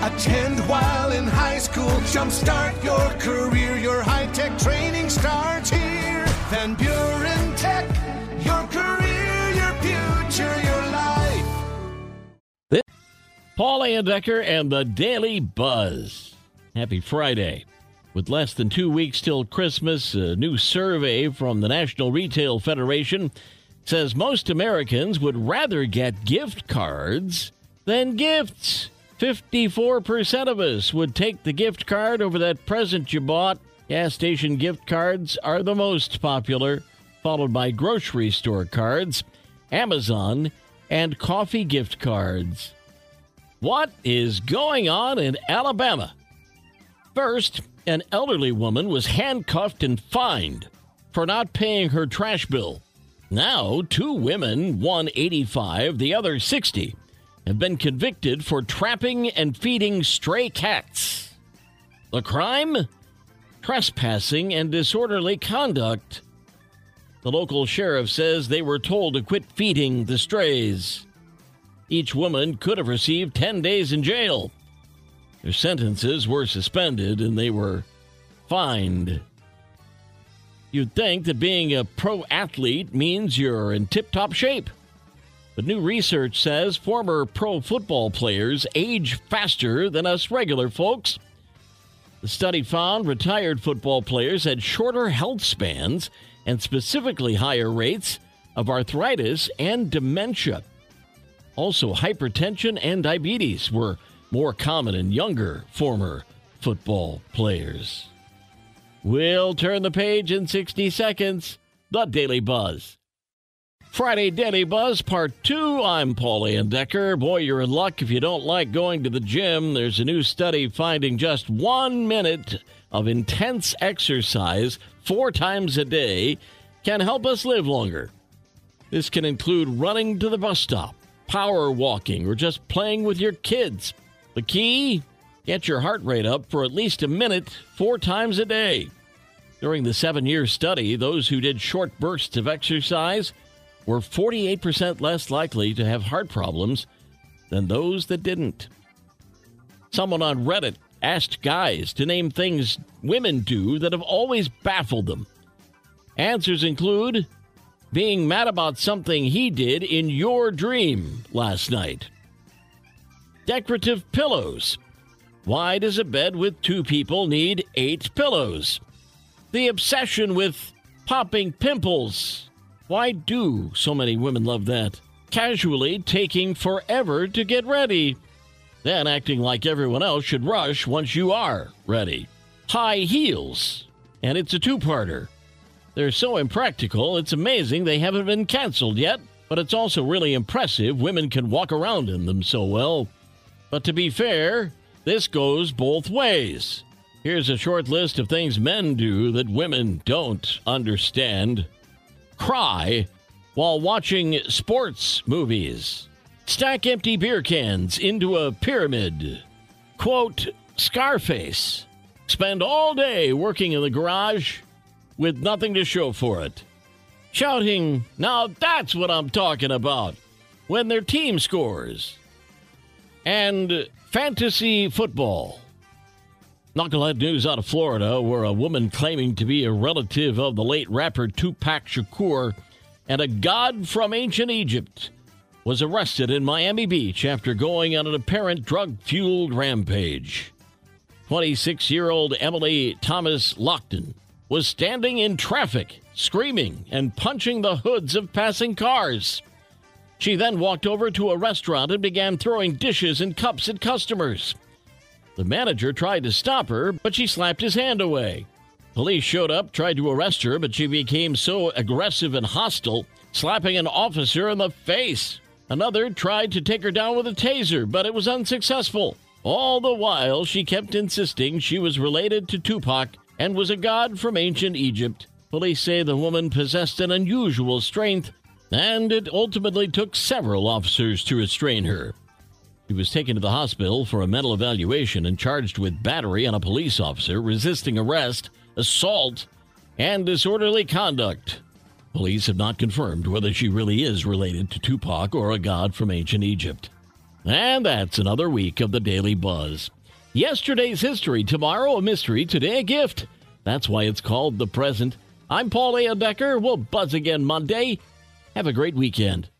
Attend while in high school. Jumpstart your career. Your high tech training starts here. Van Buren Tech. Your career, your future, your life. Paul Layendecker and the Daily Buzz. Happy Friday. With less than two weeks till Christmas, a new survey from the National Retail Federation says most Americans would rather get gift cards than gifts. 54% of us would take the gift card over that present you bought. Gas station gift cards are the most popular, followed by grocery store cards, Amazon, and coffee gift cards. What is going on in Alabama? First, an elderly woman was handcuffed and fined for not paying her trash bill. Now, two women, one 85, the other 60, have been convicted for trapping and feeding stray cats. The crime? Trespassing and disorderly conduct. The local sheriff says they were told to quit feeding the strays. Each woman could have received 10 days in jail. Their sentences were suspended and they were fined. You'd think that being a pro athlete means you're in tip top shape. But new research says former pro football players age faster than us regular folks. The study found retired football players had shorter health spans and specifically higher rates of arthritis and dementia. Also, hypertension and diabetes were more common in younger former football players. We'll turn the page in 60 seconds. The Daily Buzz. Friday Daily Buzz Part 2. I'm Paul Layendecker. Boy, you're in luck if you don't like going to the gym. There's a new study finding just one minute of intense exercise four times a day can help us live longer. This can include running to the bus stop, power walking, or just playing with your kids. The key? Get your heart rate up for at least a minute four times a day. During the seven year study, those who did short bursts of exercise were 48% less likely to have heart problems than those that didn't. Someone on Reddit asked guys to name things women do that have always baffled them. Answers include being mad about something he did in your dream last night. Decorative pillows. Why does a bed with two people need eight pillows? The obsession with popping pimples. Why do so many women love that? Casually taking forever to get ready. Then acting like everyone else should rush once you are ready. High heels. And it's a two parter. They're so impractical, it's amazing they haven't been canceled yet. But it's also really impressive women can walk around in them so well. But to be fair, this goes both ways. Here's a short list of things men do that women don't understand cry while watching sports movies, stack empty beer cans into a pyramid, quote, Scarface, spend all day working in the garage with nothing to show for it, shouting, Now that's what I'm talking about, when their team scores, and fantasy football. Knucklehead news out of Florida, where a woman claiming to be a relative of the late rapper Tupac Shakur and a god from ancient Egypt was arrested in Miami Beach after going on an apparent drug fueled rampage. 26 year old Emily Thomas Lockton was standing in traffic, screaming and punching the hoods of passing cars. She then walked over to a restaurant and began throwing dishes and cups at customers. The manager tried to stop her, but she slapped his hand away. Police showed up, tried to arrest her, but she became so aggressive and hostile, slapping an officer in the face. Another tried to take her down with a taser, but it was unsuccessful. All the while, she kept insisting she was related to Tupac and was a god from ancient Egypt. Police say the woman possessed an unusual strength, and it ultimately took several officers to restrain her. He was taken to the hospital for a mental evaluation and charged with battery on a police officer, resisting arrest, assault, and disorderly conduct. Police have not confirmed whether she really is related to Tupac or a god from ancient Egypt. And that's another week of the Daily Buzz. Yesterday's history, tomorrow a mystery, today a gift. That's why it's called the present. I'm Paul Layendecker. We'll buzz again Monday. Have a great weekend.